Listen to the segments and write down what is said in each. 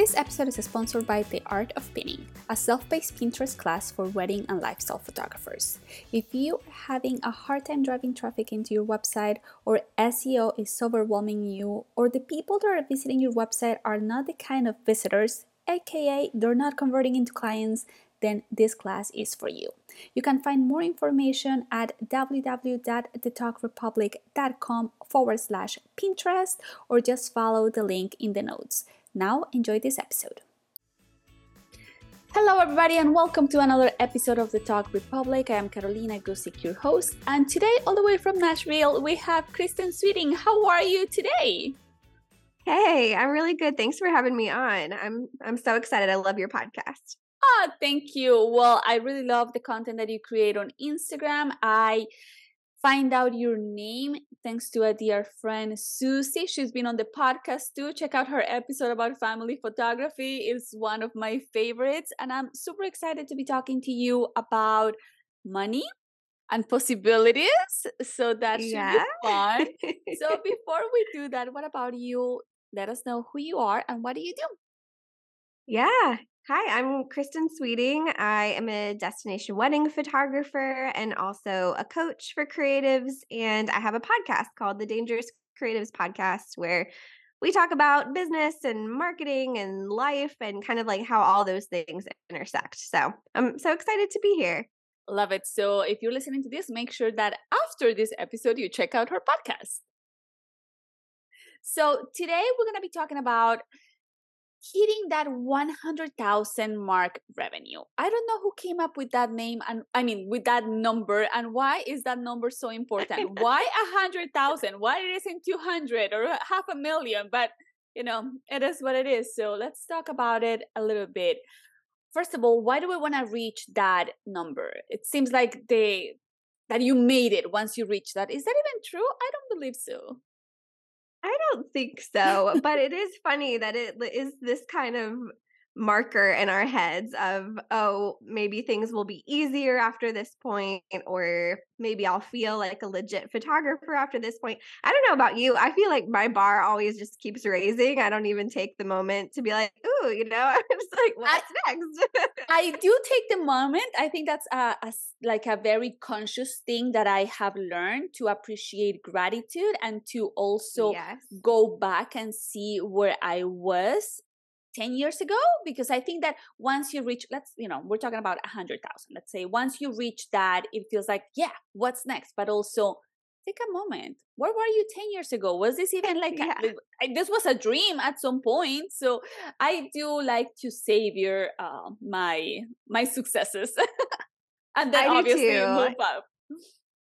This episode is sponsored by The Art of Pinning, a self paced Pinterest class for wedding and lifestyle photographers. If you are having a hard time driving traffic into your website, or SEO is overwhelming you, or the people that are visiting your website are not the kind of visitors, aka they're not converting into clients, then this class is for you. You can find more information at www.thetogrepublic.com forward slash Pinterest or just follow the link in the notes. Now, enjoy this episode. Hello, everybody, and welcome to another episode of the Tog Republic. I am Carolina Guzik, your host, and today, all the way from Nashville, we have Kristen Sweeting. How are you today? Hey, I'm really good. Thanks for having me on. I'm I'm so excited. I love your podcast. Ah, thank you. Well, I really love the content that you create on Instagram. I find out your name thanks to a dear friend Susie. She's been on the podcast too. Check out her episode about family photography. It's one of my favorites and I'm super excited to be talking to you about money and possibilities. So that should yeah. be fun. so before we do that, what about you? Let us know who you are and what do you do? Yeah, Hi, I'm Kristen Sweeting. I am a destination wedding photographer and also a coach for creatives. And I have a podcast called the Dangerous Creatives Podcast where we talk about business and marketing and life and kind of like how all those things intersect. So I'm so excited to be here. Love it. So if you're listening to this, make sure that after this episode, you check out her podcast. So today we're going to be talking about hitting that 100,000 mark revenue. I don't know who came up with that name and I mean with that number and why is that number so important? why a hundred thousand? Why it isn't 200 or half a million? But you know, it is what it is. So let's talk about it a little bit. First of all, why do we want to reach that number? It seems like they that you made it once you reach that. Is that even true? I don't believe so. I don't think so, but it is funny that it is this kind of marker in our heads of oh maybe things will be easier after this point or maybe I'll feel like a legit photographer after this point. I don't know about you. I feel like my bar always just keeps raising. I don't even take the moment to be like, "Ooh, you know, I'm just like, what's I, next?" I do take the moment. I think that's a, a like a very conscious thing that I have learned to appreciate gratitude and to also yes. go back and see where I was 10 years ago because i think that once you reach let's you know we're talking about a 100000 let's say once you reach that it feels like yeah what's next? But also take a moment. Where were you 10 years ago? Was this even like yeah. a, this was a dream at some point so i do like to savor uh, my my successes and then I obviously move up.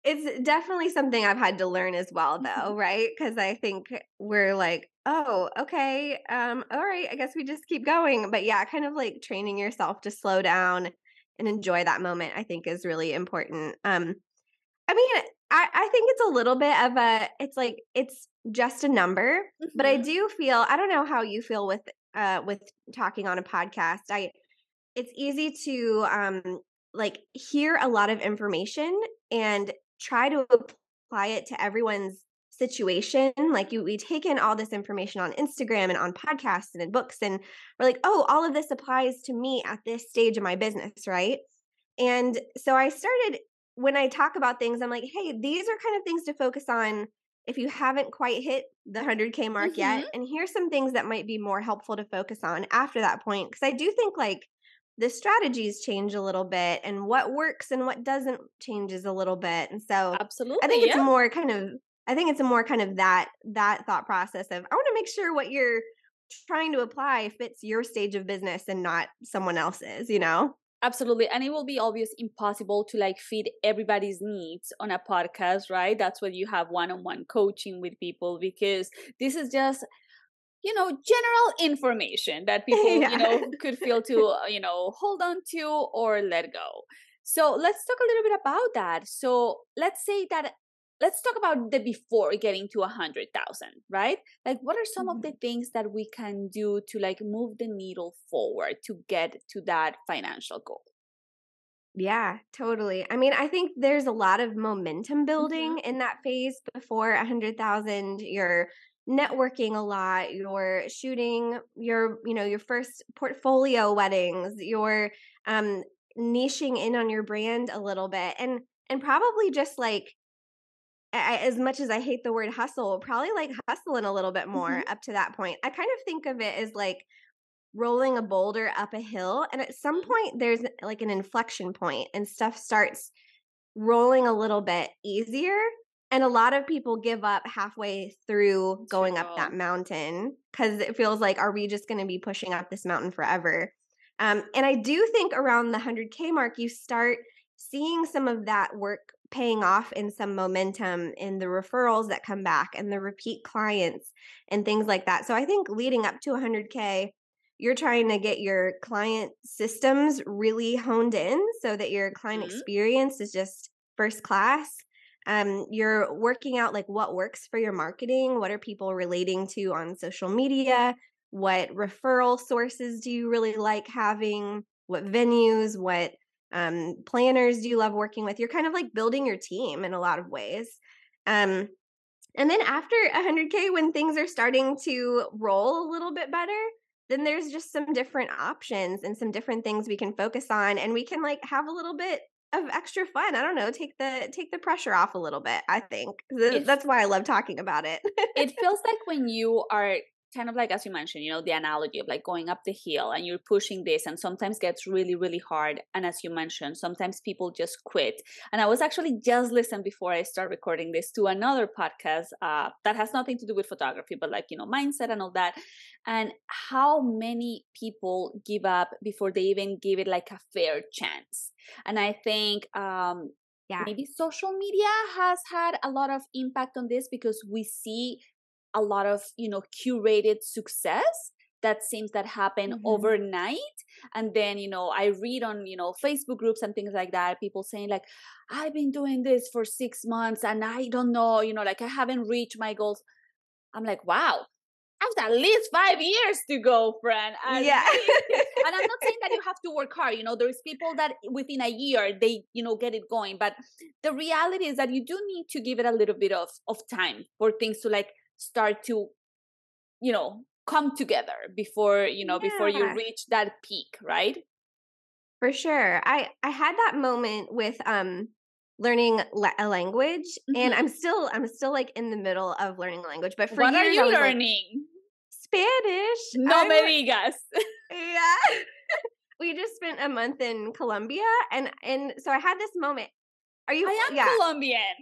It's definitely something I've had to learn as well, though, right? Because I think we're like, oh, okay, um, all right, I guess we just keep going. But yeah, kind of like training yourself to slow down and enjoy that moment, I think is really important. Um, I mean, I, I think it's a little bit of a, it's like, it's just a number, mm-hmm. but I mm-hmm. do feel, I don't know how you feel with, uh, with talking on a podcast. I, it's easy to, um, like hear a lot of information and try to apply it to everyone's situation like you we take in all this information on instagram and on podcasts and in books and we're like oh all of this applies to me at this stage of my business right and so i started when i talk about things i'm like hey these are kind of things to focus on if you haven't quite hit the 100k mark mm-hmm. yet and here's some things that might be more helpful to focus on after that point because i do think like the strategies change a little bit and what works and what doesn't changes a little bit and so absolutely i think it's yeah. more kind of i think it's a more kind of that that thought process of i want to make sure what you're trying to apply fits your stage of business and not someone else's you know Absolutely. And it will be obvious impossible to like feed everybody's needs on a podcast, right? That's why you have one-on-one coaching with people because this is just you know general information that people yeah. you know could feel to uh, you know hold on to or let go so let's talk a little bit about that so let's say that let's talk about the before getting to a hundred thousand right like what are some mm-hmm. of the things that we can do to like move the needle forward to get to that financial goal yeah, totally. I mean, I think there's a lot of momentum building mm-hmm. in that phase before a hundred thousand. You're networking a lot you're shooting your you know your first portfolio weddings you're um niching in on your brand a little bit and and probably just like I, as much as i hate the word hustle probably like hustling a little bit more mm-hmm. up to that point i kind of think of it as like rolling a boulder up a hill and at some mm-hmm. point there's like an inflection point and stuff starts rolling a little bit easier and a lot of people give up halfway through going up that mountain because it feels like, are we just going to be pushing up this mountain forever? Um, and I do think around the 100K mark, you start seeing some of that work paying off in some momentum in the referrals that come back and the repeat clients and things like that. So I think leading up to 100K, you're trying to get your client systems really honed in so that your client mm-hmm. experience is just first class um, you're working out like what works for your marketing what are people relating to on social media what referral sources do you really like having what venues what um, planners do you love working with you're kind of like building your team in a lot of ways um, and then after 100k when things are starting to roll a little bit better then there's just some different options and some different things we can focus on and we can like have a little bit of extra fun. I don't know, take the take the pressure off a little bit. I think that's why I love talking about it. it feels like when you are kind of like as you mentioned you know the analogy of like going up the hill and you're pushing this and sometimes gets really really hard. And as you mentioned sometimes people just quit. And i was actually just listening before i start recording this to another podcast uh, that has nothing to do with photography but like you know mindset and all that. And how many people give up before they even give it like a fair chance. And i think um yeah. maybe social media has had a lot of impact on this because we see a lot of you know curated success that seems that happen mm-hmm. overnight and then you know i read on you know facebook groups and things like that people saying like i've been doing this for six months and i don't know you know like i haven't reached my goals i'm like wow I've at least five years to go, friend. And yeah. and I'm not saying that you have to work hard. You know, there's people that within a year they, you know, get it going. But the reality is that you do need to give it a little bit of of time for things to like start to you know come together before you know yeah. before you reach that peak right? For sure. I i had that moment with um learning a language mm-hmm. and i'm still i'm still like in the middle of learning a language but for what years, are you learning like, spanish. No me digas. yeah. We just spent a month in colombia and and so i had this moment. Are you i am yeah. colombian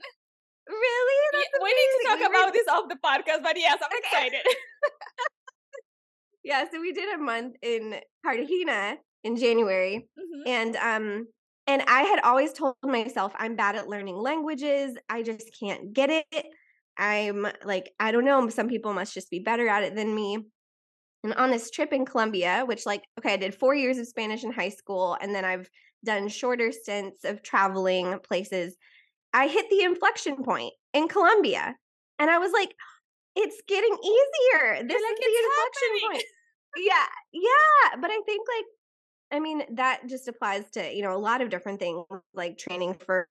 Really? Yeah, we need to talk about this off the podcast, but yes, I'm excited. yeah, so we did a month in Cartagena in January, mm-hmm. and um, and I had always told myself I'm bad at learning languages. I just can't get it. I'm like, I don't know. Some people must just be better at it than me. And on this trip in Colombia, which like, okay, I did four years of Spanish in high school, and then I've done shorter stints of traveling places. I hit the inflection point in Colombia. And I was like, it's getting easier. This like, is the inflection happening. point. yeah. Yeah. But I think like I mean, that just applies to, you know, a lot of different things like training for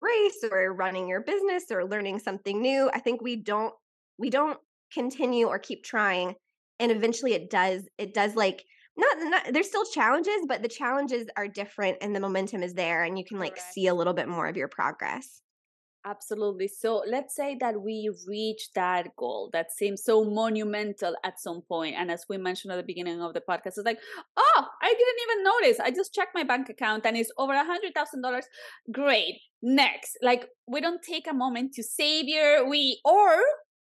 race or running your business or learning something new. I think we don't we don't continue or keep trying and eventually it does it does like not, not there's still challenges, but the challenges are different and the momentum is there and you can like Correct. see a little bit more of your progress. Absolutely. So let's say that we reach that goal that seems so monumental at some point. And as we mentioned at the beginning of the podcast, it's like, oh, I didn't even notice. I just checked my bank account and it's over a hundred thousand dollars. Great. Next. Like we don't take a moment to savor we or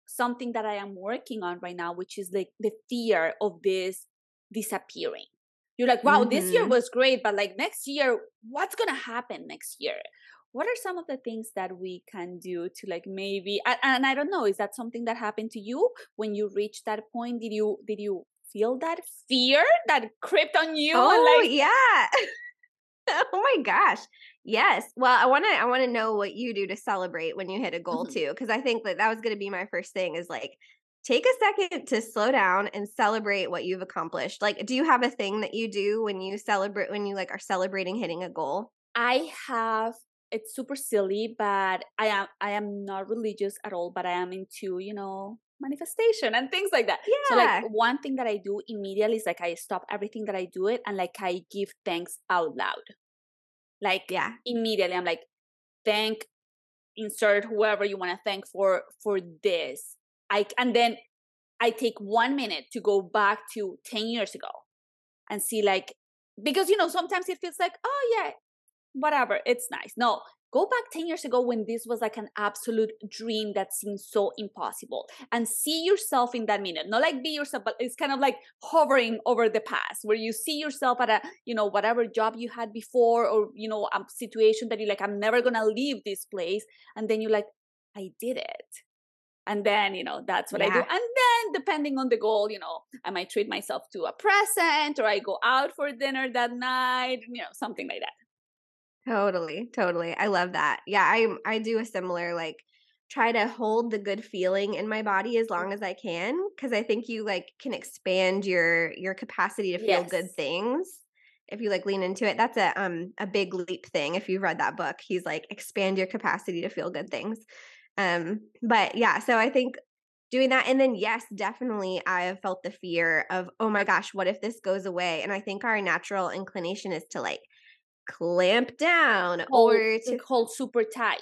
something that I am working on right now, which is like the fear of this disappearing you're like wow mm-hmm. this year mm-hmm. was great but like next year what's gonna happen next year what are some of the things that we can do to like maybe and, and i don't know is that something that happened to you when you reached that point did you did you feel that fear that crept on you oh like- yeah oh my gosh yes well i want to i want to know what you do to celebrate when you hit a goal mm-hmm. too because i think that that was going to be my first thing is like take a second to slow down and celebrate what you've accomplished. Like, do you have a thing that you do when you celebrate, when you like are celebrating hitting a goal? I have, it's super silly, but I am, I am not religious at all, but I am into, you know, manifestation and things like that. Yeah. So like one thing that I do immediately is like I stop everything that I do it and like I give thanks out loud. Like yeah, immediately I'm like, thank insert whoever you want to thank for for this I and then I take one minute to go back to 10 years ago and see like because you know sometimes it feels like oh yeah whatever it's nice. No go back 10 years ago when this was like an absolute dream that seemed so impossible and see yourself in that minute. Not like be yourself but it's kind of like hovering over the past where you see yourself at a you know whatever job you had before or you know a situation that you're like i'm never gonna leave this place and then you're like i did it and then you know that's what yeah. i do. And then depending on the goal you know i might treat myself to a present or i go out for dinner that night you know something like that. Totally totally. I love that. Yeah i i do a similar like try to hold the good feeling in my body as long as i can because i think you like can expand your your capacity to feel yes. good things if you like lean into it. That's a um a big leap thing if you've read that book. He's like expand your capacity to feel good things um, but yeah, so I think doing that and then yes definitely i have felt the fear of oh my gosh what if this goes away? And i think our natural inclination is to like clamp down hold, or to hold super tight.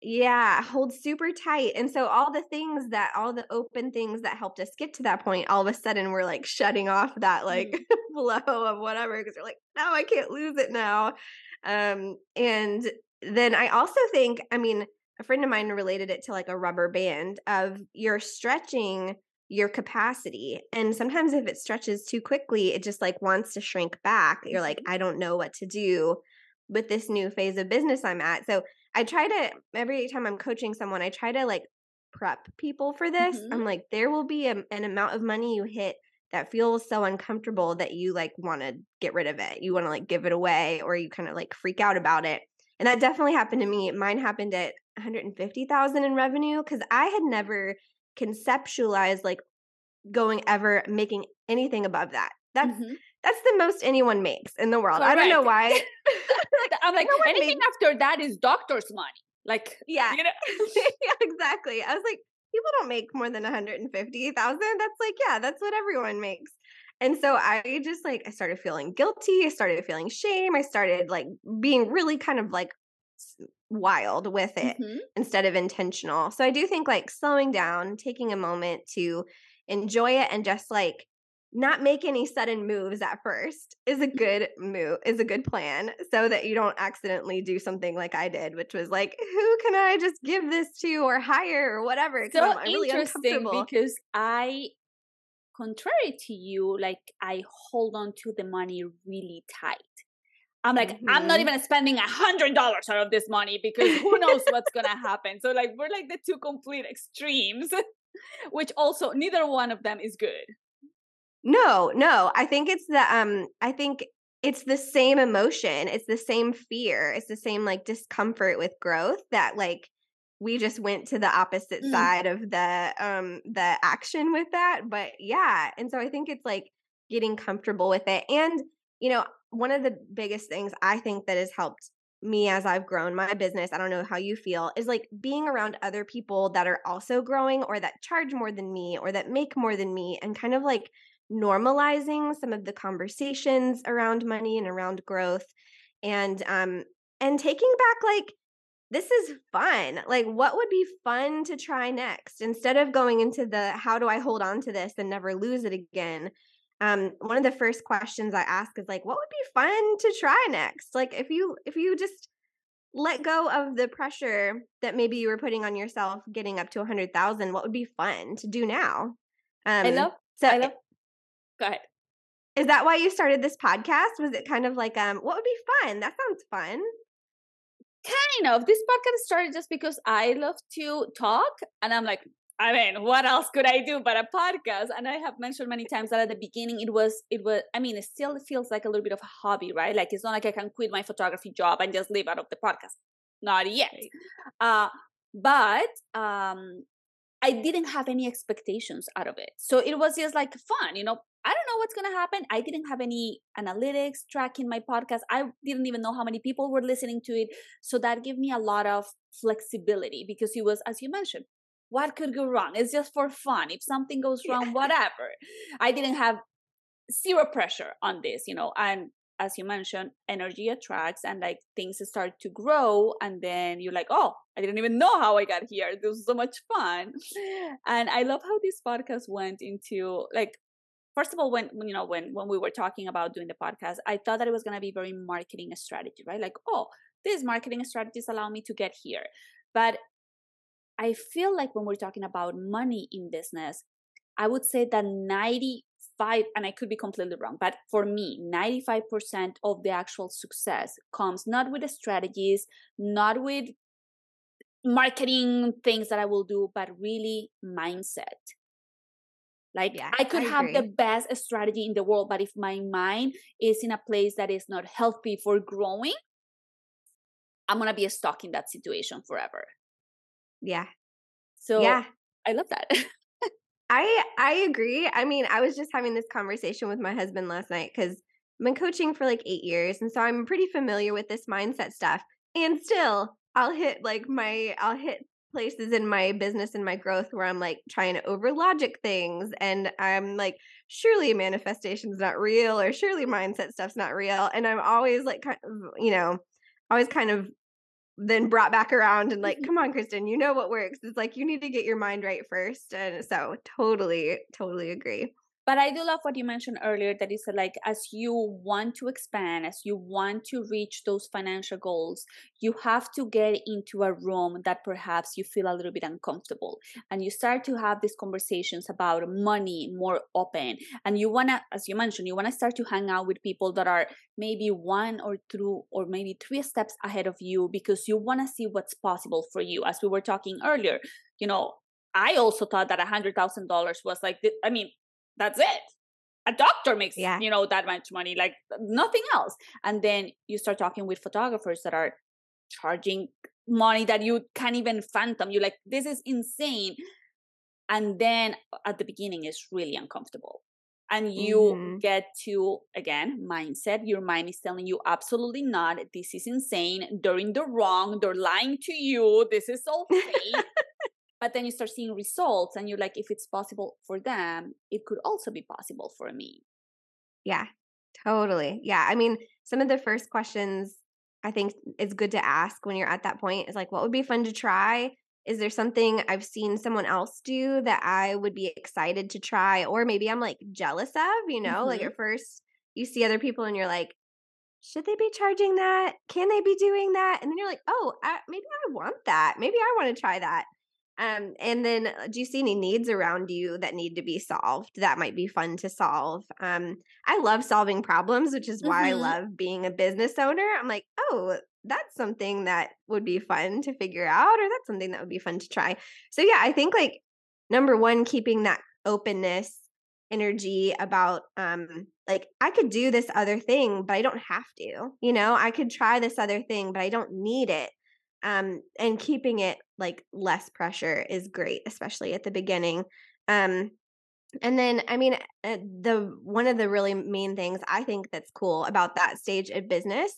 Yeah hold super tight and so all the things that all the open things that helped us get to that point all of a sudden we're like shutting off that like mm. flow of whatever because we're like no i can't lose it now. Um and then i also think i mean a friend of mine related it to like a rubber band of you're stretching your capacity and sometimes if it stretches too quickly it just like wants to shrink back you're like mm-hmm. i don't know what to do with this new phase of business i'm at so i try to every time i'm coaching someone i try to like prep people for this mm-hmm. i'm like there will be a, an amount of money you hit that feels so uncomfortable that you like want to get rid of it you want to like give it away or you kind of like freak out about it and that definitely happened to me mine happened at 150,000 in revenue cuz I had never conceptualized like going ever making anything above that. That's mm-hmm. that's the most anyone makes in the world. Correct. I don't know why. I'm like no anything made... after that is doctor's money. Like yeah, you know? yeah, exactly. I was like, people don't make more than 150,000. That's like yeah, that's what everyone makes. And so I just like I started feeling guilty. I started feeling shame. I started like being really kind of like wild with it mm-hmm. instead of intentional. So I do think like slowing down, taking a moment to enjoy it and just like not make any sudden moves at first is a good move is a good plan so that you don't accidentally do something like I did which was like who can I just give this to or hire or whatever so I'm, I'm really interesting because I contrary to you like I hold on to the money really tight I'm like, mm-hmm. I'm not mm-hmm. even spending a hundred dollars out of this money because who knows what's gonna happen. So like we're like the two complete extremes, which also neither one of them is good. No, no. I think it's the um I think it's the same emotion. It's the same fear. It's the same like discomfort with growth that like we just went to the opposite mm. side of the um the action with that. But yeah. And so I think it's like getting comfortable with it. And you know, one of the biggest things I think that has helped me as I've grown my business, I don't know how you feel, is like being around other people that are also growing or that charge more than me or that make more than me and kind of like normalizing some of the conversations around money and around growth and um and taking back like this is fun. Like what would be fun to try next instead of going into the how do I hold on to this and never lose it again? um one of the first questions i ask is like what would be fun to try next like if you if you just let go of the pressure that maybe you were putting on yourself getting up to a 100,000 what would be fun to do now um I love so I love go ahead Is that why you started this podcast? Was it kind of like, um, what would be fun? That sounds fun. Kind of. This podcast started just because I love to talk, and I'm like, I mean, what else could I do but a podcast? And I have mentioned many times that at the beginning it was, it was. I mean, it still feels like a little bit of a hobby, right? Like it's not like I can quit my photography job and just live out of the podcast. Not yet. Uh, but um, I didn't have any expectations out of it. So it was just like fun, you know. I don't know what's going to happen. I didn't have any analytics tracking my podcast. I didn't even know how many people were listening to it. So that gave me a lot of flexibility because it was, as you mentioned, what could go wrong? It's just for fun. If something goes wrong, whatever. I didn't have zero pressure on this, you know, and as you mentioned, energy attracts and like things start to grow. And then you're like, oh, I didn't even know how I got here. This was so much fun. And I love how this podcast went into like, first of all, when, you know, when, when we were talking about doing the podcast, I thought that it was going to be very marketing strategy, right? Like, oh, these marketing strategies allow me to get here. But I feel like when we're talking about money in business, I would say that 95, and I could be completely wrong, but for me, 95% of the actual success comes not with the strategies, not with marketing things that I will do, but really mindset. Like yeah, I could I have the best strategy in the world, but if my mind is in a place that is not healthy for growing, I'm gonna be stuck in that situation forever. Yeah. So yeah, I love that. I I agree. I mean, I was just having this conversation with my husband last night because I've been coaching for like eight years, and so I'm pretty familiar with this mindset stuff. And still, I'll hit like my I'll hit places in my business and my growth where I'm like trying to over logic things, and I'm like, surely manifestation's not real, or surely mindset stuff's not real, and I'm always like, kind of, you know, always kind of then brought back around and like, come on, Kristen, you know what works. It's like you need to get your mind right first. And so totally, totally agree. But I do love what you mentioned earlier that said, like, as you want to expand, as you want to reach those financial goals, you have to get into a room that perhaps you feel a little bit uncomfortable. And you start to have these conversations about money more open. And you want to, as you mentioned, you want to start to hang out with people that are maybe one or two or maybe three steps ahead of you because you want to see what's possible for you. As we were talking earlier, you know, I also thought that a hundred thousand dollars was like, I mean, that's it. A doctor makes yeah. you know that much money like nothing else. And then you start talking with photographers that are charging money that you can't even fathom. You're like this is insane. And then at the beginning it's really uncomfortable. And you mm-hmm. get to again mindset. Your mind is telling you absolutely not. This is insane. They're in the wrong. They're lying to you. This is all fake but then you start seeing results and you're like if it's possible for them it could also be possible for me yeah totally yeah i mean some of the first questions i think it's good to ask when you're at that point is like what would be fun to try is there something i've seen someone else do that i would be excited to try or maybe i'm like jealous of you know mm-hmm. like at first you see other people and you're like should they be charging that? Can they be doing that? And then you're like, oh, I, maybe I want that. Maybe I want to try that. Um, and then uh, do you see any needs around you that need to be solved that might be fun to solve? Um, I love solving problems, which is why mm-hmm. I love being a business owner. I'm like, oh, that's something that would be fun to figure out, or that's something that would be fun to try. So, yeah, I think like number one, keeping that openness energy about um like I could do this other thing but I don't have to. You know, I could try this other thing but I don't need it um, and keeping it like less pressure is great especially at the beginning um, and then i mean uh, the one of the really main things i think that's cool about that stage of business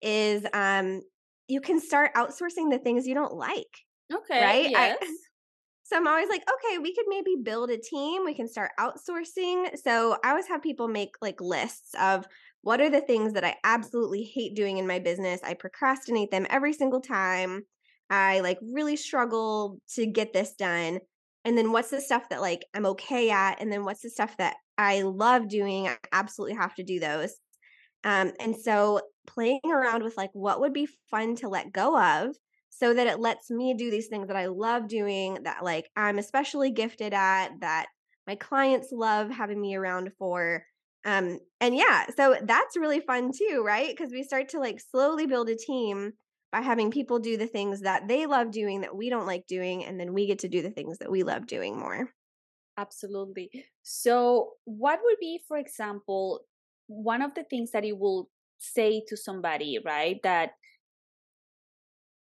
is um, you can start outsourcing the things you don't like okay right yes. I, so i'm always like okay we could maybe build a team we can start outsourcing so i always have people make like lists of what are the things that I absolutely hate doing in my business? I procrastinate them every single time. I like really struggle to get this done. And then what's the stuff that like I'm okay at? And then what's the stuff that I love doing? I absolutely have to do those. Um, and so playing around with like what would be fun to let go of so that it lets me do these things that I love doing, that like I'm especially gifted at, that my clients love having me around for Um, and yeah, so that's really fun too, right? Because we start to like slowly build a team by having people do the things that they love doing that we don't like doing, and then we get to do the things that we love doing more. Absolutely. So, what would be, for example, one of the things that you will say to somebody, right? That,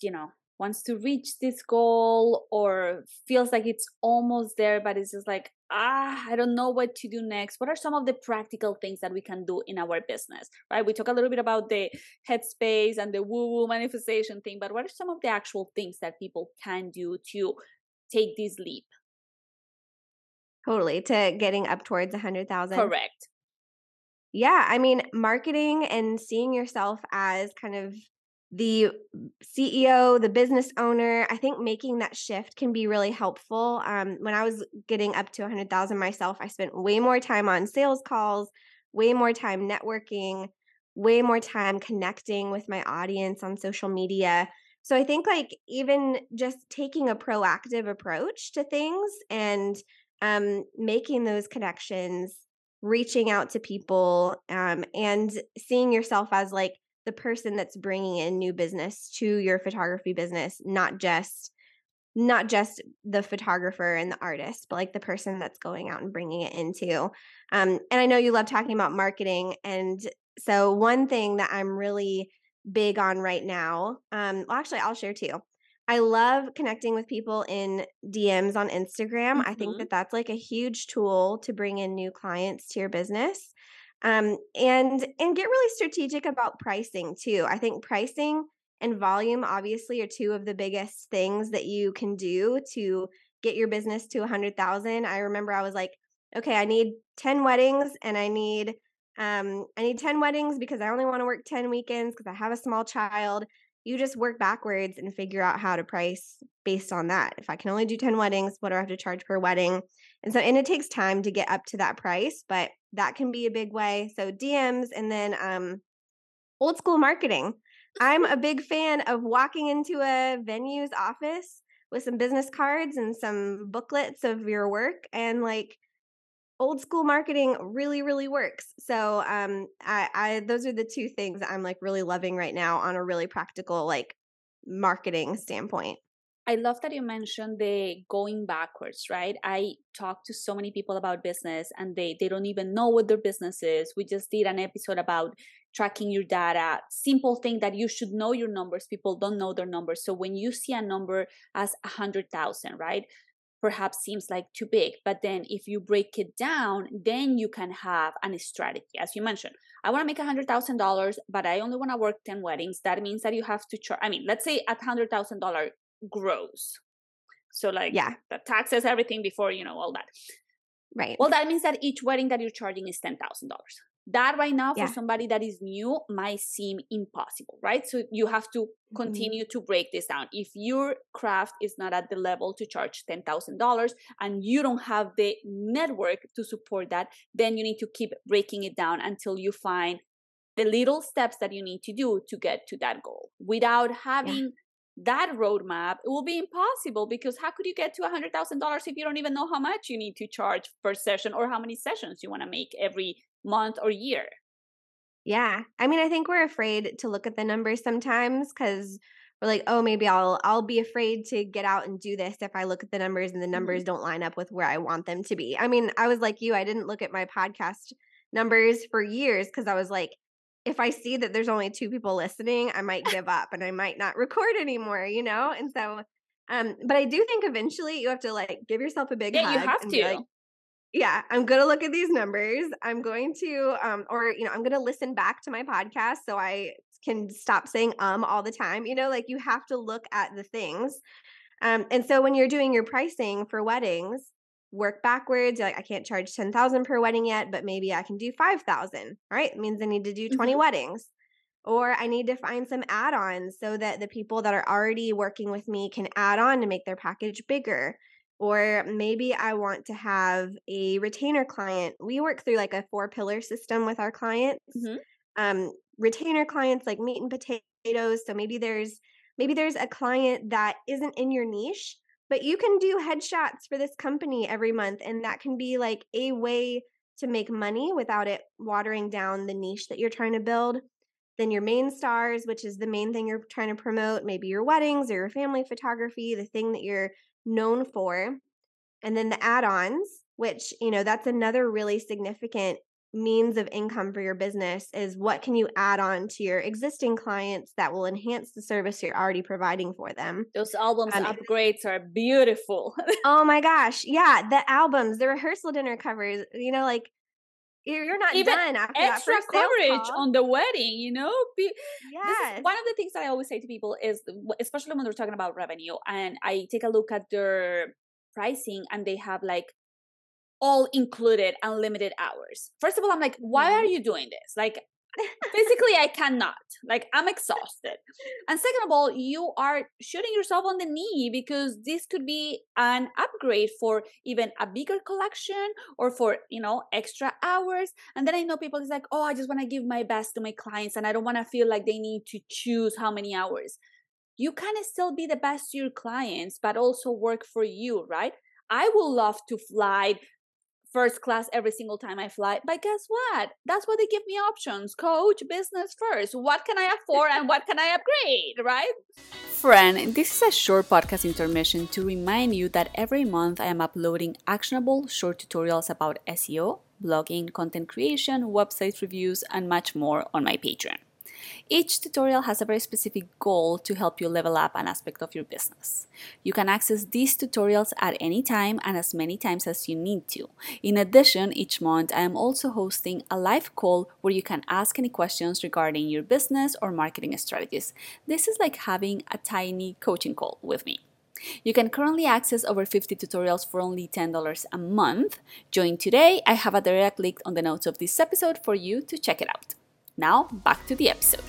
you know, wants to reach this goal or feels like it's almost there, but it's just like, ah, I don't know what to do next. What are some of the practical things that we can do in our business, right? We talk a little bit about the headspace and the woo woo manifestation thing, but what are some of the actual things that people can do to take this leap? Totally. To getting up towards a hundred thousand. Correct. Yeah. I mean, marketing and seeing yourself as kind of the CEO, the business owner, I think making that shift can be really helpful. Um, when I was getting up to 100,000 myself, I spent way more time on sales calls, way more time networking, way more time connecting with my audience on social media. So I think like even just taking a proactive approach to things and um, making those connections, reaching out to people, um, and seeing yourself as like the person that's bringing in new business to your photography business, not just not just the photographer and the artist, but like the person that's going out and bringing it into. Um, and I know you love talking about marketing, and so one thing that I'm really big on right now, um, well, actually, I'll share too. I love connecting with people in DMs on Instagram. Mm-hmm. I think mm-hmm. that that's like a huge tool to bring in new clients to your business um, and and get really strategic about pricing too. I think pricing and volume obviously are two of the biggest things that you can do to get your business to a hundred thousand. I remember I was like, okay, I need ten weddings and I need um, I need 10 weddings because I only want to work 10 weekends because I have a small child. You just work backwards and figure out how to price based on that. If I can only do 10 weddings, what do I have to charge per wedding? And so, and it takes time to get up to that price, but that can be a big way. So DMs and then um, old school marketing. I'm a big fan of walking into a venue's office with some business cards and some booklets of your work and like old school marketing really really works so um I, I those are the two things i'm like really loving right now on a really practical like marketing standpoint I love that you mentioned the going backwards, right? I talk to so many people about business and they they don't even know what their business is. We just did an episode about tracking your data. Simple thing that you should know your numbers. People don't know their numbers. So when you see a number as a hundred thousand, right? Perhaps seems like too big, but then if you break it down, then you can have a strategy. As you mentioned, I want to make a hundred thousand dollars, but I only want to work ten weddings. That means that you have to charge. I mean, let's say at hundred thousand dollar grows. So like yeah, the taxes, everything before you know all that. Right. Well, that means that each wedding that you're charging is ten thousand dollars. That right now for yeah. somebody that is new might seem impossible, right? So you have to mm-hmm. continue mm-hmm. to break this down. If your craft is not at the level to charge ten thousand dollars and you don't have the network to support that, then you need to keep breaking it down until you find the little steps that you need to do to get to that goal without having yeah that roadmap, it will be impossible because how could you get to $100,000 if you don't even know how much you need to charge per session or how many sessions you want to make every month or year? Yeah. I mean, I think we're afraid to look at the numbers sometimes cuz we're like, "Oh, maybe I'll I'll be afraid to get out and do this if I look at the numbers and the numbers mm-hmm. don't line up with where I want them to be." I mean, I was like you, I didn't look at my podcast numbers for years cuz I was like, if I see that there's only two people listening, I might give up and I might not record anymore, you know? And so, um, but I do think eventually you have to like give yourself a big yeah, you have to. Like, yeah, I'm going to look at these numbers. I'm going to, um, or, you know, I'm going to listen back to my podcast so I can stop saying um all the time. You know, like you have to look at the things. Um, and so when you're doing your pricing for weddings, work backwards. You're Like I can't charge 10,000 per wedding yet, but maybe I can do 5,000. Right? It means I need to do 20 mm-hmm. weddings. Or I need to find some add ons so that the people that are already working with me can add on to make their package bigger. Or maybe I want to have a retainer client. We work through like a four pillar system with our clients. Mm-hmm. Um, retainer clients like meat and potatoes. So maybe there's maybe there's a client that isn't in your niche, but you can do headshots for this company every month and that can be like a way to make money without it watering down the niche that you're trying to build. Then your main stars, which is the main thing you're trying to promote, maybe your weddings or your family photography, the thing that you're known for. And then the add ons, which, you know, that's another really significant means of income for your business is what can you add on to your existing clients that will enhance the service you're already providing for them? Those albums um, upgrades are beautiful. Oh my gosh yeah the albums the rehearsal dinner covers you know like you're not Even done after extra coverage on the wedding you know Be- yes. one of the things that i always say to people is especially when we're talking about revenue and i take a look at their pricing and they have like all included unlimited hours. First of all, I'm like, why are mm-hmm. you doing this? Like, physically, I cannot. Like, I'm exhausted. And second of all, you are shooting yourself on the knee because this could be an upgrade for even a bigger collection or for, you know, extra hours. And then I know people is like, oh, I just want to give my best to my clients and I don't want to feel like they need to choose how many hours. You can still be the best to your clients, but also work for you, right? I would love to fly first class every single time I fly. But guess what? That's why they give me options coach, business first. What can I afford and what can I upgrade, right? Friend, this is a short podcast intermission to remind you that every month I am uploading actionable short tutorials about SEO, blogging, content creation, website reviews, and much more on my Patreon. Each tutorial has a very specific goal to help you level up an aspect of your business. You can access these tutorials at any time and as many times as you need to. In addition, each month I am also hosting a live call where you can ask any questions regarding your business or marketing strategies. This is like having a tiny coaching call with me. You can currently access over 50 tutorials for only $10 a month. Join today. I have a direct link on the notes of this episode for you to check it out. Now, back to the episode.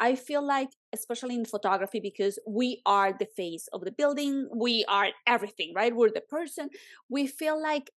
I feel like, especially in photography, because we are the face of the building, we are everything, right? We're the person. We feel like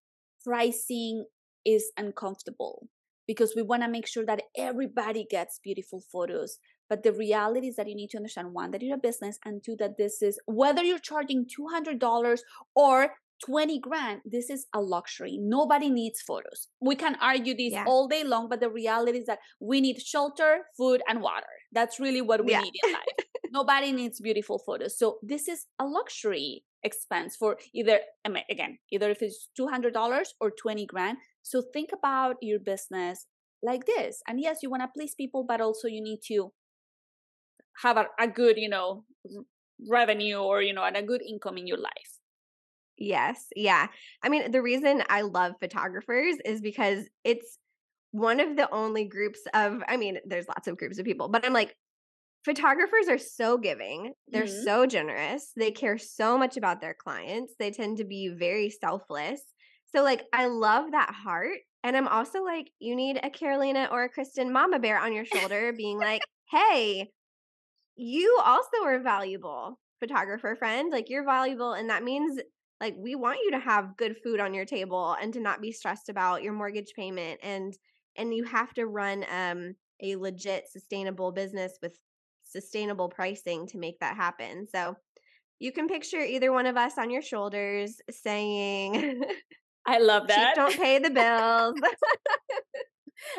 pricing is uncomfortable because we want to make sure that everybody gets beautiful photos. But the reality is that you need to understand one, that you're a business, and two, that this is whether you're charging $200 or 20 grand this is a luxury. Nobody needs photos. We can argue this yeah. all day long but the reality is that we need shelter food and water. That's really what we yeah. need in life. Nobody needs beautiful photos. So this is a luxury expense for either again either if it's $200 or 20 grand. So think about your business like this. And yes you want to please people but also you need to have a, a good you know revenue or you know and a good income in your life Yes. Yeah. I mean, the reason I love photographers is because it's one of the only groups of, I mean, there's lots of groups of people, but I'm like, photographers are so giving. They're mm-hmm. so generous. They care so much about their clients. They tend to be very selfless. So, like, I love that heart. And I'm also like, you need a Carolina or a Kristen mama bear on your shoulder being like, hey, you also are valuable, photographer friend. Like, you're valuable. And that means like we want you to have good food on your table and to not be stressed about your mortgage payment and and you have to run um a legit sustainable business with sustainable pricing to make that happen. So you can picture either one of us on your shoulders saying i love that. don't pay the bills.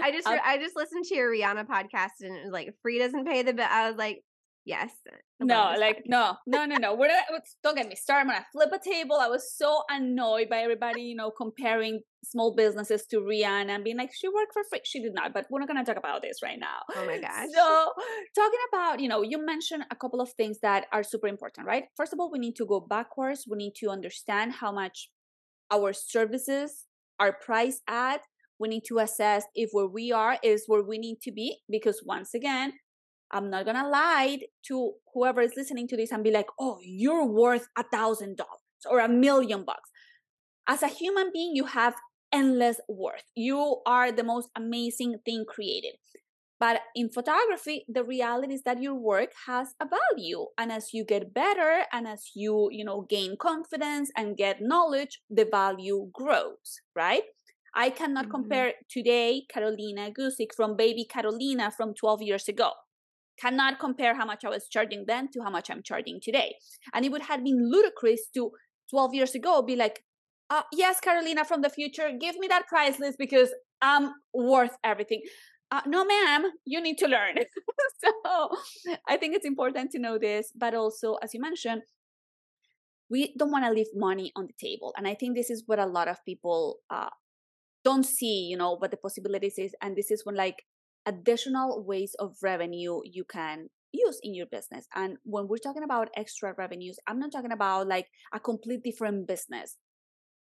I just um, i just listened to your rihanna podcast and it was like free doesn't pay the bill i was like Yes. No, like no, no, no, no. We're uh, don't get me started. I'm gonna flip a table. I was so annoyed by everybody, you know, comparing small businesses to Rihanna and being like, she worked for free. She did not, but we're not gonna talk about this right now. Oh my gosh. So talking about, you know, you mentioned a couple of things that are super important, right? First of all, we need to go backwards. We need to understand how much our services are priced at. We need to assess if where we are is where we need to be because once again, I'm not gonna lie to whoever is listening to this and be like, oh, you're worth a thousand dollars or a million bucks. As a human being, you have endless worth. You are the most amazing thing created. But in photography, the reality is that your work has a value. And as you get better and as you, you know, gain confidence and get knowledge, the value grows, right? I cannot mm-hmm. compare today Carolina Guzik from baby Carolina from 12 years ago cannot compare how much I was charging then to how much I'm charging today. And it would have been ludicrous to 12 years ago be like, uh, yes, Carolina from the future, give me that price list because I'm worth everything. Uh, no, ma'am, you need to learn. so I think it's important to know this, but also, as you mentioned, we don't want to leave money on the table. And I think this is what a lot of people uh, don't see, you know, what the possibilities is. And this is when like additional ways of revenue you can use in your business. And when we're talking about extra revenues, I'm not talking about like a complete different business.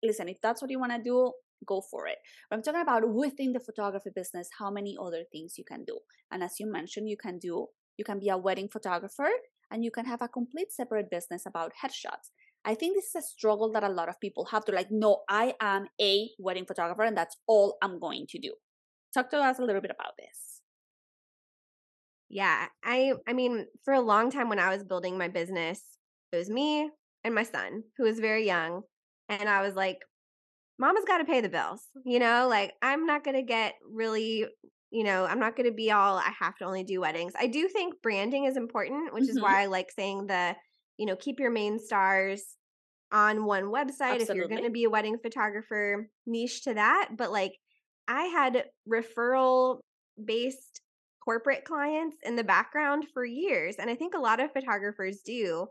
Listen, if that's what you want to do, go for it. But I'm talking about within the photography business, how many other things you can do. And as you mentioned, you can do, you can be a wedding photographer and you can have a complete separate business about headshots. I think this is a struggle that a lot of people have to like, no, I am a wedding photographer and that's all I'm going to do. Talk to us a little bit about this. Yeah, I I mean, for a long time when I was building my business, it was me and my son who was very young and I was like mama's got to pay the bills. You know, like I'm not going to get really you know, I'm not going to be all I have to only do weddings. I do think branding is important, which mm-hmm. is why I like saying the, you know, keep your main stars on one website Absolutely. if you're going to be a wedding photographer, niche to that, but like I had referral based corporate clients in the background for years. And I think a lot of photographers do.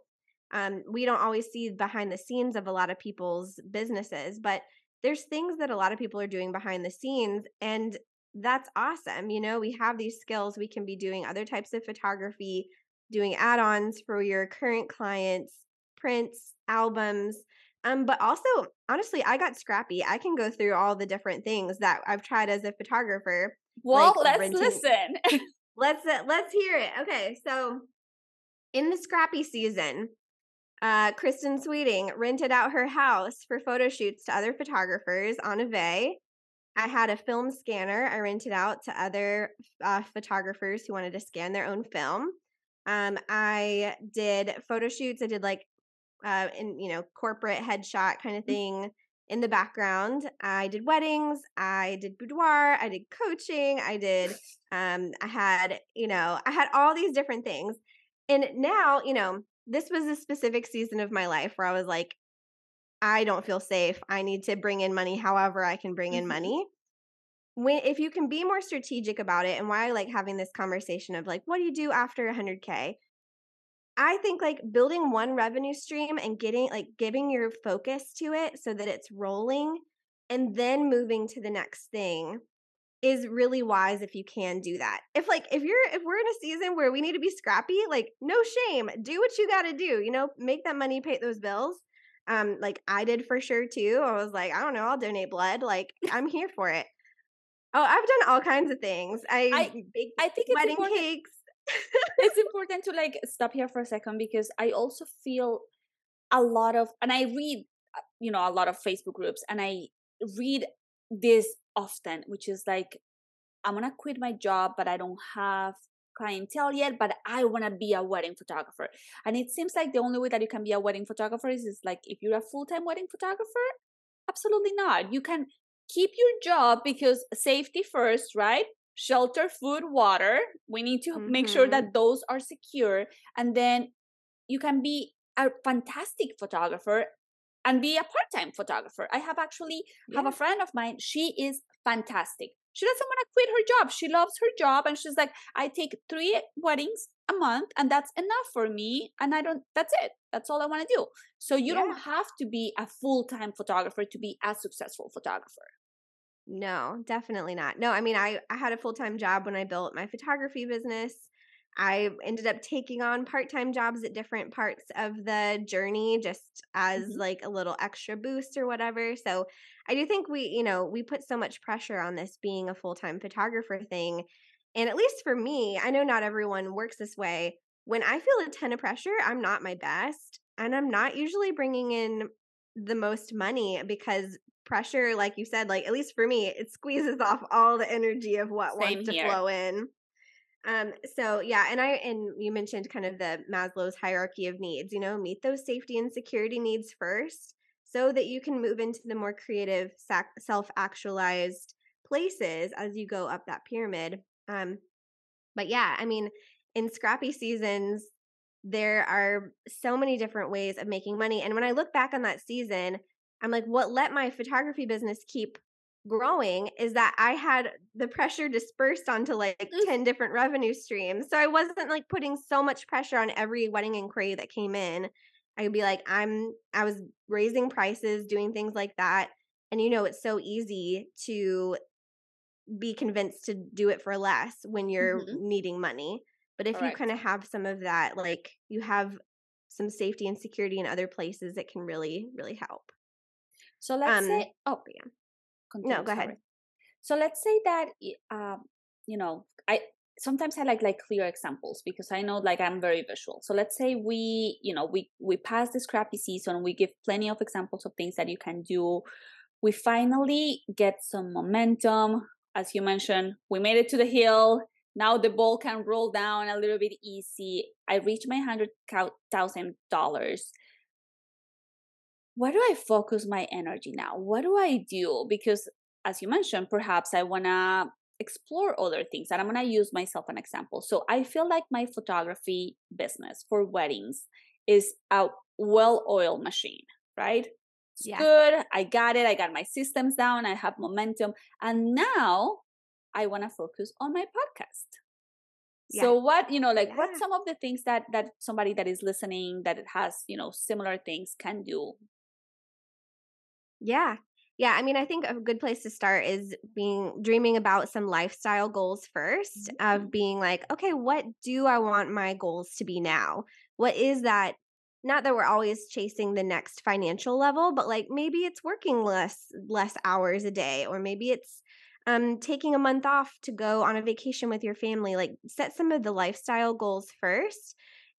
Um, we don't always see behind the scenes of a lot of people's businesses, but there's things that a lot of people are doing behind the scenes. And that's awesome. You know, we have these skills. We can be doing other types of photography, doing add ons for your current clients, prints, albums. Um, but also, honestly, I got scrappy. I can go through all the different things that I've tried as a photographer. Well, like let's renting. listen. let's uh, let's hear it. Okay, so in the scrappy season, uh, Kristen Sweeting rented out her house for photo shoots to other photographers on Avay. I had a film scanner I rented out to other uh, photographers who wanted to scan their own film. Um, I did photo shoots. I did like uh, in you know corporate headshot kind of mm. thing in the background. I did weddings, I did boudoir, I did coaching, I did um I had, you know, I had all these different things. And now, you know, this was a specific season of my life where I was like I don't feel safe. I need to bring in money however I can bring in mm-hmm. money. When if you can be more strategic about it and why I like having this conversation of like what do you do after 100k? I think like building one revenue stream and getting like giving your focus to it so that it's rolling and then moving to the next thing is really wise if you can do that. If like if you're if we're in a season where we need to be scrappy, like no shame, do what you got to do, you know, make that money pay those bills. Um like I did for sure too. I was like, I don't know, I'll donate blood. Like I'm here for it. Oh, I've done all kinds of things. I I, I think wedding cakes it's important to like stop here for a second because I also feel a lot of, and I read, uh, you know, a lot of Facebook groups and I read this often, which is like, I'm gonna quit my job, but I don't have clientele yet, but I wanna be a wedding photographer. And it seems like the only way that you can be a wedding photographer is, is like if you're a full time wedding photographer, absolutely not. You can keep your job because safety first, right? Shelter, food, water. We need to mm-hmm. make sure mm-hmm. that those are secure. And then you can be a fantastic photographer and be a part-time photographer. I have actually yeah. have a friend of mine. She is fantastic. She doesn't want to quit her job. She loves her job and she's like, I take three weddings a month and that's enough for me. And I don't, that's it. That's all I want to do. So you yeah. don't have to be a full-time photographer to be a successful photographer. No, definitely not. No, I mean, I, I had a full time job when I built my photography business. I ended up taking on part time jobs at different parts of the journey just as mm-hmm. like a little extra boost or whatever. So I do think we, you know, we put so much pressure on this being a full time photographer thing. And at least for me, I know not everyone works this way. When I feel a ton of pressure, I'm not my best and I'm not usually bringing in the most money because pressure, like you said, like at least for me, it squeezes off all the energy of what Same wants to here. flow in. Um, so yeah, and I and you mentioned kind of the Maslow's hierarchy of needs, you know, meet those safety and security needs first so that you can move into the more creative self-actualized places as you go up that pyramid. Um, but yeah, I mean, in scrappy seasons, there are so many different ways of making money. And when I look back on that season, I'm like, what let my photography business keep growing is that I had the pressure dispersed onto like mm. 10 different revenue streams. So I wasn't like putting so much pressure on every wedding inquiry that came in. I would be like, I'm, I was raising prices, doing things like that. And you know, it's so easy to be convinced to do it for less when you're mm-hmm. needing money. But if you kind of have some of that, like you have some safety and security in other places, it can really, really help. So let's um, say, oh, yeah. Continue, no, go sorry. ahead. So let's say that, uh, you know, I sometimes I like like clear examples because I know like I'm very visual. So let's say we, you know, we we pass this crappy season, we give plenty of examples of things that you can do. We finally get some momentum. As you mentioned, we made it to the hill. Now the ball can roll down a little bit easy. I reached my hundred thousand dollars. Where do I focus my energy now? What do I do? Because as you mentioned, perhaps I wanna explore other things and i'm going to use myself an example so i feel like my photography business for weddings is a well-oiled machine right it's yeah. good i got it i got my systems down i have momentum and now i want to focus on my podcast yeah. so what you know like yeah. what some of the things that that somebody that is listening that it has you know similar things can do yeah yeah, I mean, I think a good place to start is being dreaming about some lifestyle goals 1st mm-hmm. of being like, okay, what do I want my goals to be now? What is that? Not that we're always chasing the next financial level, but like maybe it's working less less hours a day or maybe it's um taking a month off to go on a vacation with your family. Like set some of the lifestyle goals first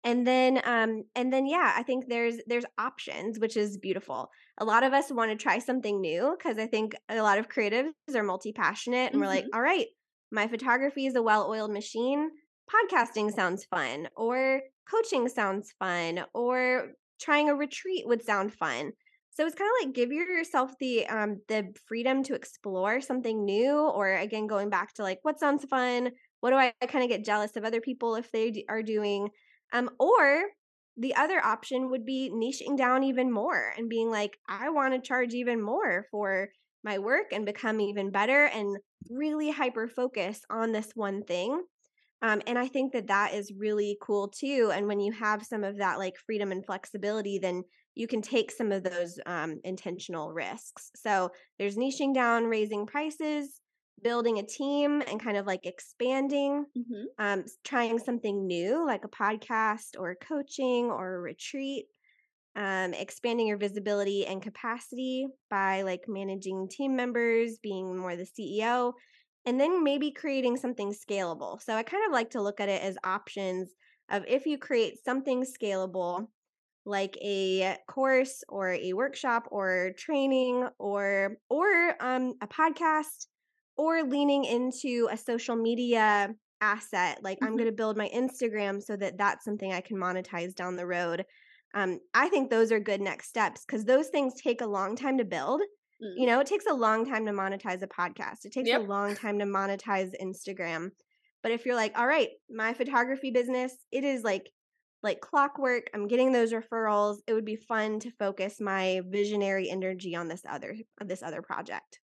and then um and then yeah i think there's there's options which is beautiful a lot of us want to try something new because i think a lot of creatives are multi-passionate and mm-hmm. we're like mm-hmm. all right my photography is a well-oiled machine podcasting sounds fun or coaching sounds fun or trying a retreat would sound fun so it's kind of like give yourself the um the freedom to explore something new or again going back to like what sounds fun what do i kind of get jealous of other people if they are doing um, or the other option would be niching down even more and being like, I want to charge even more for my work and become even better and really hyper focus on this one thing. Um, and I think that that is really cool too. And when you have some of that like freedom and flexibility, then you can take some of those um, intentional risks. So there's niching down, raising prices, building a team and kind of like expanding, mm-hmm. um, trying something new like a podcast or coaching or a retreat, um, expanding your visibility and capacity by like managing team members, being more the CEO, and then maybe creating something scalable. So I kind of like to look at it as options of if you create something scalable like a course or a workshop or training or or um, a podcast or leaning into a social media asset like mm-hmm. i'm going to build my instagram so that that's something i can monetize down the road um, i think those are good next steps because those things take a long time to build mm. you know it takes a long time to monetize a podcast it takes yep. a long time to monetize instagram but if you're like all right my photography business it is like like clockwork i'm getting those referrals it would be fun to focus my visionary energy on this other this other project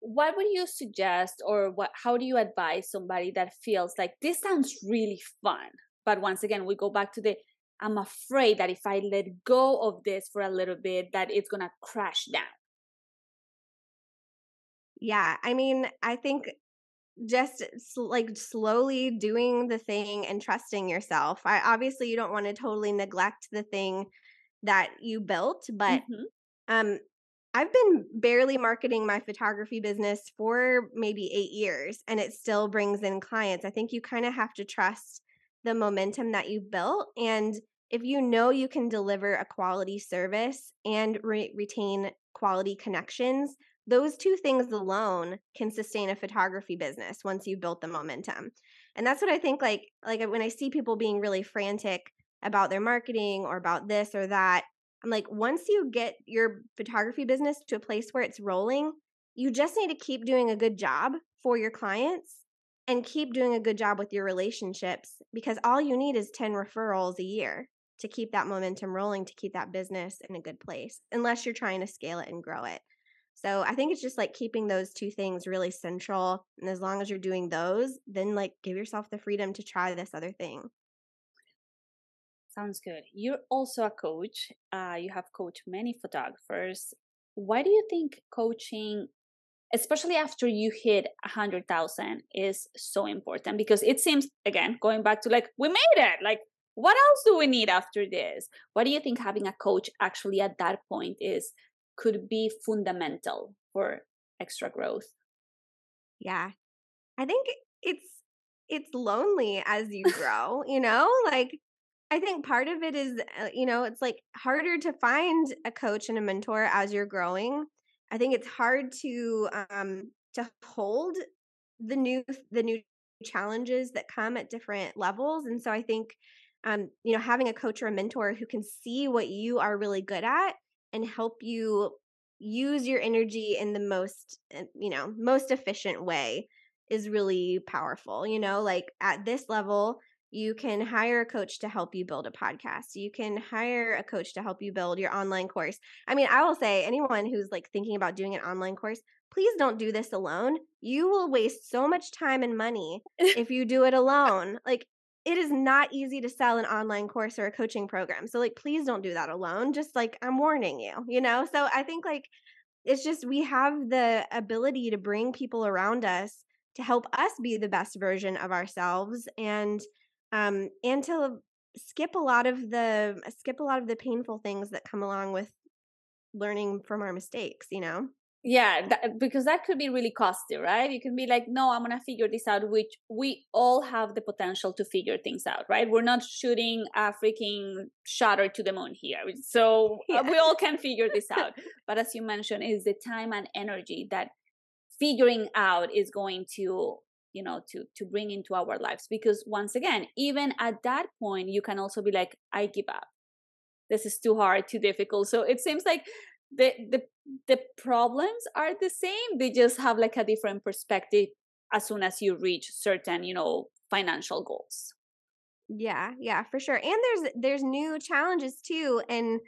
what would you suggest or what how do you advise somebody that feels like this sounds really fun but once again we go back to the i'm afraid that if i let go of this for a little bit that it's to crash down yeah i mean i think just like slowly doing the thing and trusting yourself i obviously you don't want to totally neglect the thing that you built but mm-hmm. um I've been barely marketing my photography business for maybe eight years and it still brings in clients. I think you kind of have to trust the momentum that you've built. And if you know you can deliver a quality service and re- retain quality connections, those two things alone can sustain a photography business once you've built the momentum. And that's what I think like like when I see people being really frantic about their marketing or about this or that, I'm like, once you get your photography business to a place where it's rolling, you just need to keep doing a good job for your clients and keep doing a good job with your relationships because all you need is 10 referrals a year to keep that momentum rolling, to keep that business in a good place, unless you're trying to scale it and grow it. So I think it's just like keeping those two things really central. And as long as you're doing those, then like give yourself the freedom to try this other thing. Sounds good. You're also a coach. Uh, you have coached many photographers. Why do you think coaching, especially after you hit a hundred thousand, is so important? Because it seems, again, going back to like we made it. Like, what else do we need after this? Why do you think having a coach actually at that point is could be fundamental for extra growth? Yeah, I think it's it's lonely as you grow. you know, like I think part of it is, uh, you know, it's like harder to find a coach and a mentor as you're growing. I think it's hard to um to hold the new the new challenges that come at different levels and so I think um you know having a coach or a mentor who can see what you are really good at and help you use your energy in the most uh, you know most efficient way is really powerful you know like at this level you can hire a coach to help you build a podcast. You can hire a coach to help you build your online course. I mean, I will say anyone who's like thinking about doing an online course, please don't do this alone. You will waste so much time and money if you do it alone. Like it is not easy to sell an online course or a coaching program. So like please don't do that alone. Just like I'm warning you, you know? So I think like it's just we have the ability to bring people around us to help us be the best version of ourselves and um, and to skip a lot of the skip a lot of the painful things that come along with learning from our mistakes you know? Yeah that, because that could be really costly right? You can be like no i'm gonna figure this out which we all have the potential to figure things out right? We're not shooting a freaking shutter to the moon here so uh, yeah. we all can figure this out. But as you mentioned is the time and energy that figuring out is going to you know to to bring into our lives. Because once again even at that point you can also be like i give up. This is too hard too difficult. So it seems like the the the problems are the same. They just have like a different perspective as soon as you reach certain you know financial goals. Yeah yeah for sure. And there's there's new challenges too and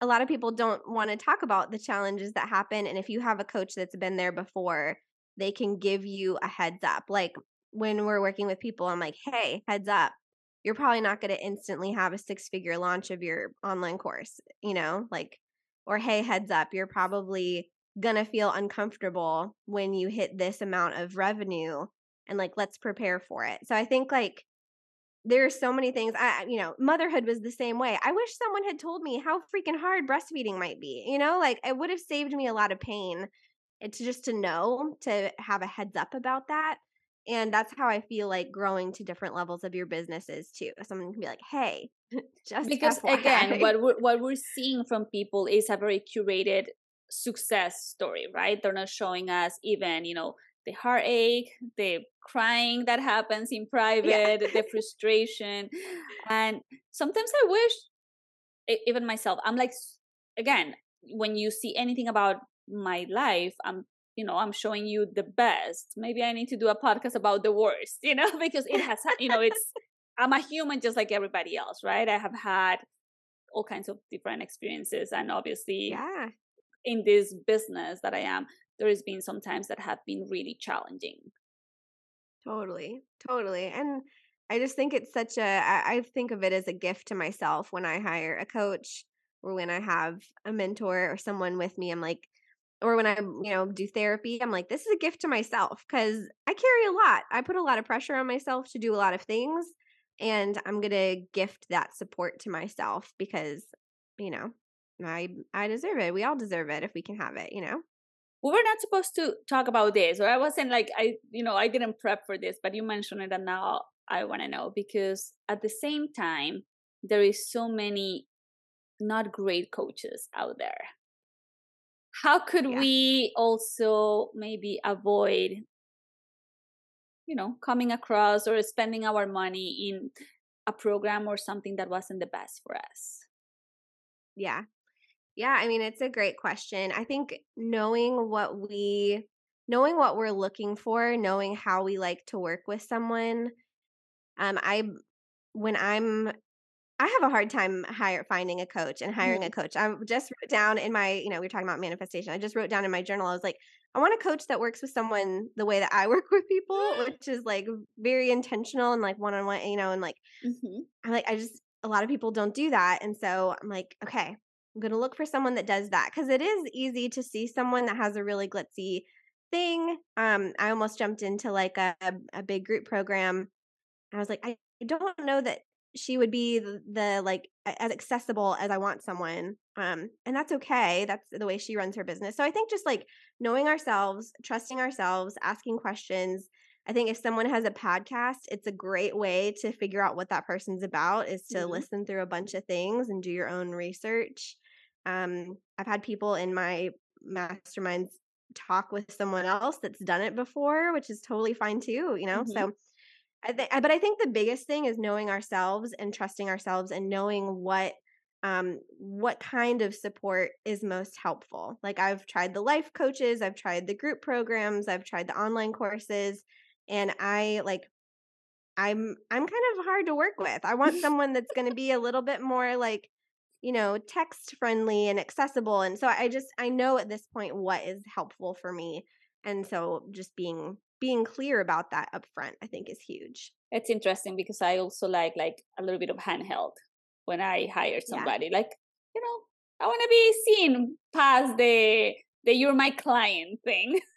a lot of people don't want to talk about the challenges that happen and if you have a coach that's been there before they can give you a heads up. Like when we're working with people, I'm like, hey, heads up. You're probably not going to instantly have a six figure launch of your online course, you know, like, or hey, heads up, you're probably going to feel uncomfortable when you hit this amount of revenue and like, let's prepare for it. So I think like, there are so many things i you know motherhood was the same way i wish someone had told me how freaking hard breastfeeding might be you know like it would have saved me a lot of pain it's just to know to have a heads up about that and that's how i feel like growing to different levels of your businesses too someone can be like hey just because FYI. again what we're, what we're seeing from people is a very curated success story right they're not showing us even you know the heartache the crying that happens in private yeah. the frustration and sometimes i wish even myself i'm like again when you see anything about my life i'm you know i'm showing you the best. Maybe i need to do a podcast about the worst you know because it has you know it's i'm a human just like everybody else right? I have had all kinds of different experiences and obviously yeah. in this business that i am there has been some times that have been really challenging. Totally totally and i just think it's such a I think of it as a gift to myself when i hire a coach or when i have a mentor or someone with me i'm like or when I, you know, do therapy, I'm like, this is a gift to myself because I carry a lot. I put a lot of pressure on myself to do a lot of things. And I'm going to gift that support to myself because, you know, I I deserve it. We all deserve it if we can have it, you know? We were not supposed to talk about this, or I wasn't like I, you know, I didn't prep for this, but you mentioned it, and now I want to know because at the same time, there is so many not great coaches out there how could yeah. we also maybe avoid you know coming across or spending our money in a program or something that wasn't the best for us? Yeah. Yeah i mean it's a great question. I think knowing what we knowing what we're looking for knowing how we like to work with someone um i when i'm I have a hard time hire finding a coach and hiring mm-hmm. a coach. I just wrote down in my, you know, we are talking about manifestation. I just wrote down in my journal. I was like, I want a coach that works with someone the way that I work with people, which is like very intentional and like one on one, you know, and like mm-hmm. I'm like I just a lot of people don't do that, and so I'm like, okay, I'm gonna look for someone that does that because it is easy to see someone that has a really glitzy thing. Um, I almost jumped into like a, a big group program. I was like, I don't know that she would be the, the, like as accessible as I want someone. Um, and that's okay. That's the way she runs her business. So I think just like knowing ourselves, trusting ourselves, asking questions. I think if someone has a podcast, it's a great way to figure out what that person's about is to mm-hmm. listen through a bunch of things and do your own research. Um, I've had people in my masterminds talk with someone else that's done it before, which is totally fine too, you know? Mm-hmm. So I think, but I think the biggest thing is knowing ourselves and trusting ourselves and knowing what um what kind of support is most helpful. Like I've tried the life coaches, I've tried the group programs, I've tried the online courses and I like I'm I'm kind of hard to work with. I want someone that's going to be a little bit more like you know text friendly and accessible and so I just I know at this point what is helpful for me and so just being being clear about that up front i think is huge it's interesting because i also like like a little bit of handheld when i hire somebody yeah. like you know i want to be seen past the the you're my client thing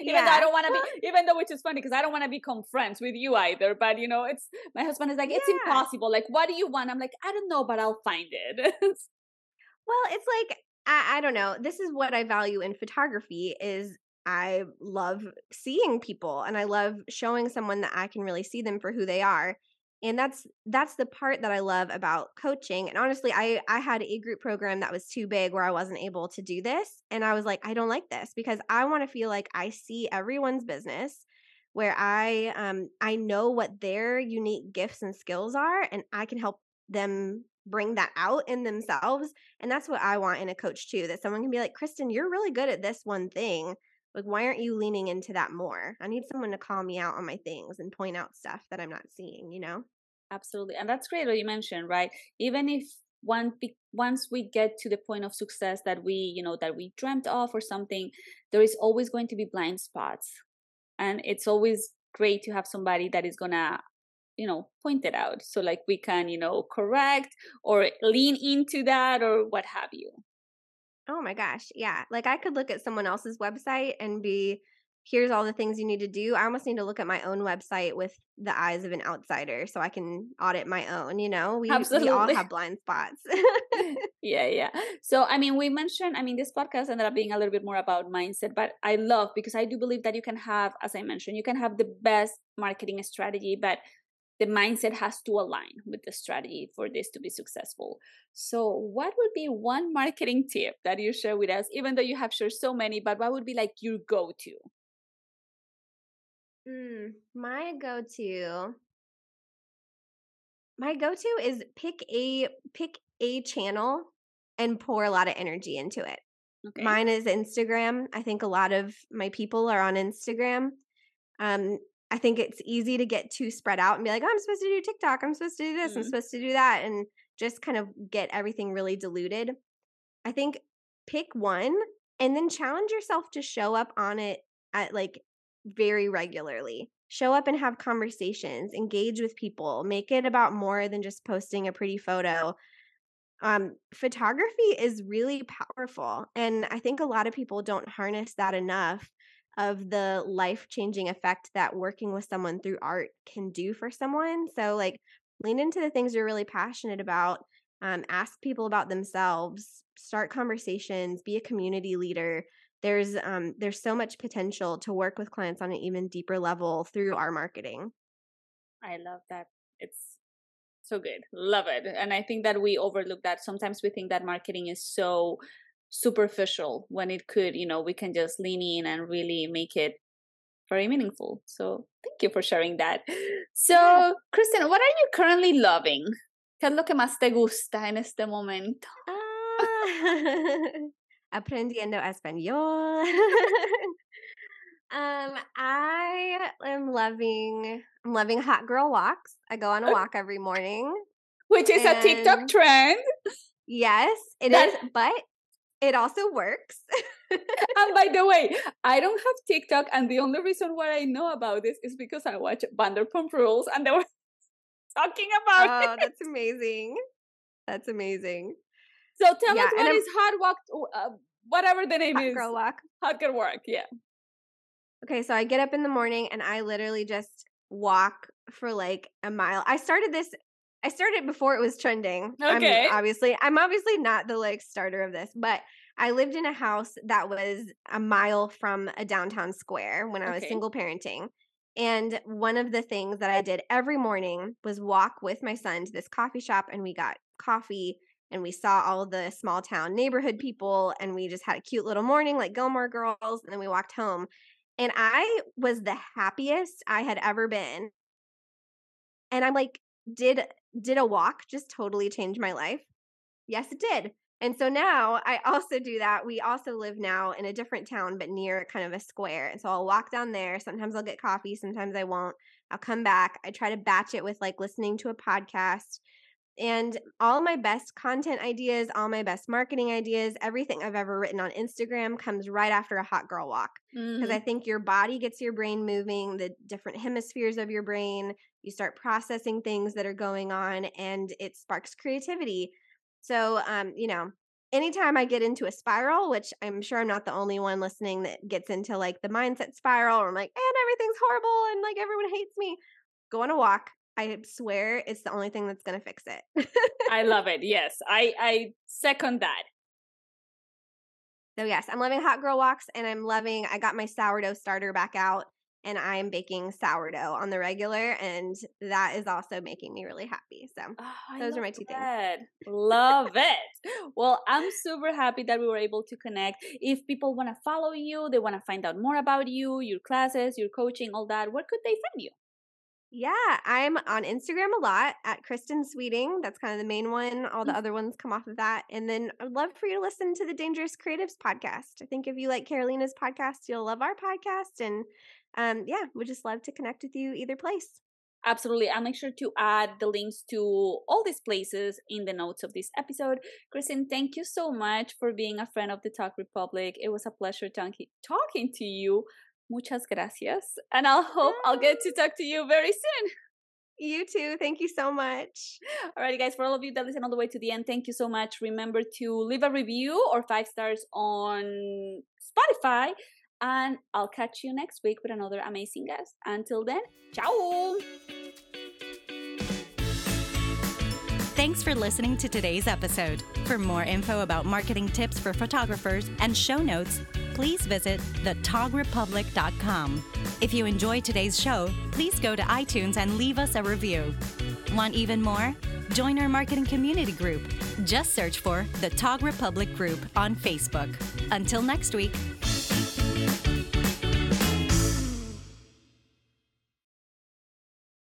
even yeah. though I don't want to be, even though which is funny because I don't want to become friends with you either. But you know, it's my husband is like, it's yeah. impossible. Like, what do you want? I'm like, I don't know, but I'll find it. well, it's like I, I don't know. This is what I value in photography is I love seeing people and I love showing someone that I can really see them for who they are. And that's that's the part that I love about coaching. And honestly, I I had a group program that was too big where I wasn't able to do this and I was like I don't like this because I want to feel like I see everyone's business where I um I know what their unique gifts and skills are and I can help them bring that out in themselves and that's what I want in a coach too that someone can be like Kristen you're really good at this one thing like, why aren't you leaning into that more? I need someone to call me out on my things and point out stuff that I'm not seeing, you know? Absolutely. And that's great what you mentioned, right? Even if one once we get to the point of success that we, you know, that we dreamt of or something, there is always going to be blind spots. And it's always great to have somebody that is gonna you know point it out so like we can you know correct or lean into that or what have you Oh my gosh. Yeah. Like I could look at someone else's website and be, here's all the things you need to do. I almost need to look at my own website with the eyes of an outsider so I can audit my own, you know? We, Absolutely. we all have blind spots. yeah, yeah. So, I mean, we mentioned, I mean, this podcast ended up being a little bit more about mindset, but I love because I do believe that you can have, as I mentioned, you can have the best marketing strategy, but the mindset has to align with the strategy for this to be successful. So, what would be one marketing tip that you share with us, even though you have shared so many, but what would be like your go to? Mm, my go to. My go to is pick a pick a channel and pour a lot of energy into it. Okay. Mine is Instagram. I think a lot of my people are on Instagram. Um, I think it's easy to get too spread out and be like, oh, I'm supposed to do TikTok. I'm supposed to do this. Mm-hmm. I'm supposed to do that. And just kind of get everything really diluted. I think pick one and then challenge yourself to show up on it at like very regularly. Show up and have conversations, engage with people, make it about more than just posting a pretty photo. Um, photography is really powerful. And I think a lot of people don't harness that enough of the life changing effect that working with someone through art can do for someone. So, like, lean into the things you're really passionate about. Um, ask people about themselves. Start conversations. Be a community leader. There's um, there's so much potential to work with clients on an even deeper level through our marketing. I love that. It's so good. Love it. And I think that we overlook that. Sometimes we think that marketing is so superficial when it could, you know, we can just lean in and really make it very meaningful. So thank you for sharing that. So, Kristen, what are you currently loving? ¿Qué es lo que más te gusta en este momento? Ah, aprendiendo español. um, I am loving I'm loving hot girl walks. I go on a walk every morning. which is a TikTok trend. Yes, it that, is, but it also works. and by the way, I don't have TikTok, and the only reason why I know about this is because I watch Vanderpump Rules, and they were talking about oh, it. that's amazing. That's amazing. So tell yeah, us what is hot walk, uh, whatever the name hot is. Girl walk. Hot girl walk. Yeah. Okay, so I get up in the morning and I literally just walk for like a mile. I started this I started before it was trending. Okay. I'm obviously, I'm obviously not the like starter of this, but I lived in a house that was a mile from a downtown square when I was okay. single parenting. And one of the things that I did every morning was walk with my son to this coffee shop and we got coffee and we saw all the small town neighborhood people and we just had a cute little morning like Gilmore Girls and then we walked home. And I was the happiest I had ever been. And I'm like, did did a walk just totally change my life? Yes, it did. And so now I also do that. We also live now in a different town, but near kind of a square. And so I'll walk down there. Sometimes I'll get coffee, sometimes I won't. I'll come back. I try to batch it with like listening to a podcast. And all my best content ideas, all my best marketing ideas, everything I've ever written on Instagram comes right after a hot girl walk. Because mm-hmm. I think your body gets your brain moving, the different hemispheres of your brain. You start processing things that are going on and it sparks creativity. So, um, you know, anytime I get into a spiral, which I'm sure I'm not the only one listening that gets into like the mindset spiral, or I'm like, and everything's horrible and like everyone hates me, go on a walk, I swear it's the only thing that's going to fix it. I love it. Yes, I I second that. So yes, I'm loving hot girl walks and I'm loving I got my sourdough starter back out and I'm baking sourdough on the regular and that is also making me really happy. So oh, those are my two that. things. Love it. Well, I'm super happy that we were able to connect. If people want to follow you, they want to find out more about you, your classes, your coaching, all that, where could they find you? Yeah, I'm on Instagram a lot at Kristen Sweeting. That's kind of the main one. All the mm-hmm. other ones come off of that. And then I'd love for you to listen to the Dangerous Creatives podcast. I think if you like Carolina's podcast, you'll love our podcast. And um, yeah, we just love to connect with you either place. Absolutely. I'll make sure to add the links to all these places in the notes of this episode. Kristen, thank you so much for being a friend of the Tog Republic. It was a pleasure talking talking to you Muchas gracias. And I'll hope I'll get to talk to you very soon. You too. Thank you so much. Alrighty, guys, for all of you that listen all the way to the end, thank you so much. Remember to leave a review or five stars on Spotify. And I'll catch you next week with another amazing guest. Until then, ciao. Thanks for listening to today's episode. For more info about marketing tips for photographers and show notes, please visit thetogrepublic.com. If you enjoyed today's show, please go to iTunes and leave us a review. Want even more? Join our marketing community group. Just search for the Tog Republic Group on Facebook. Until next week. Thank you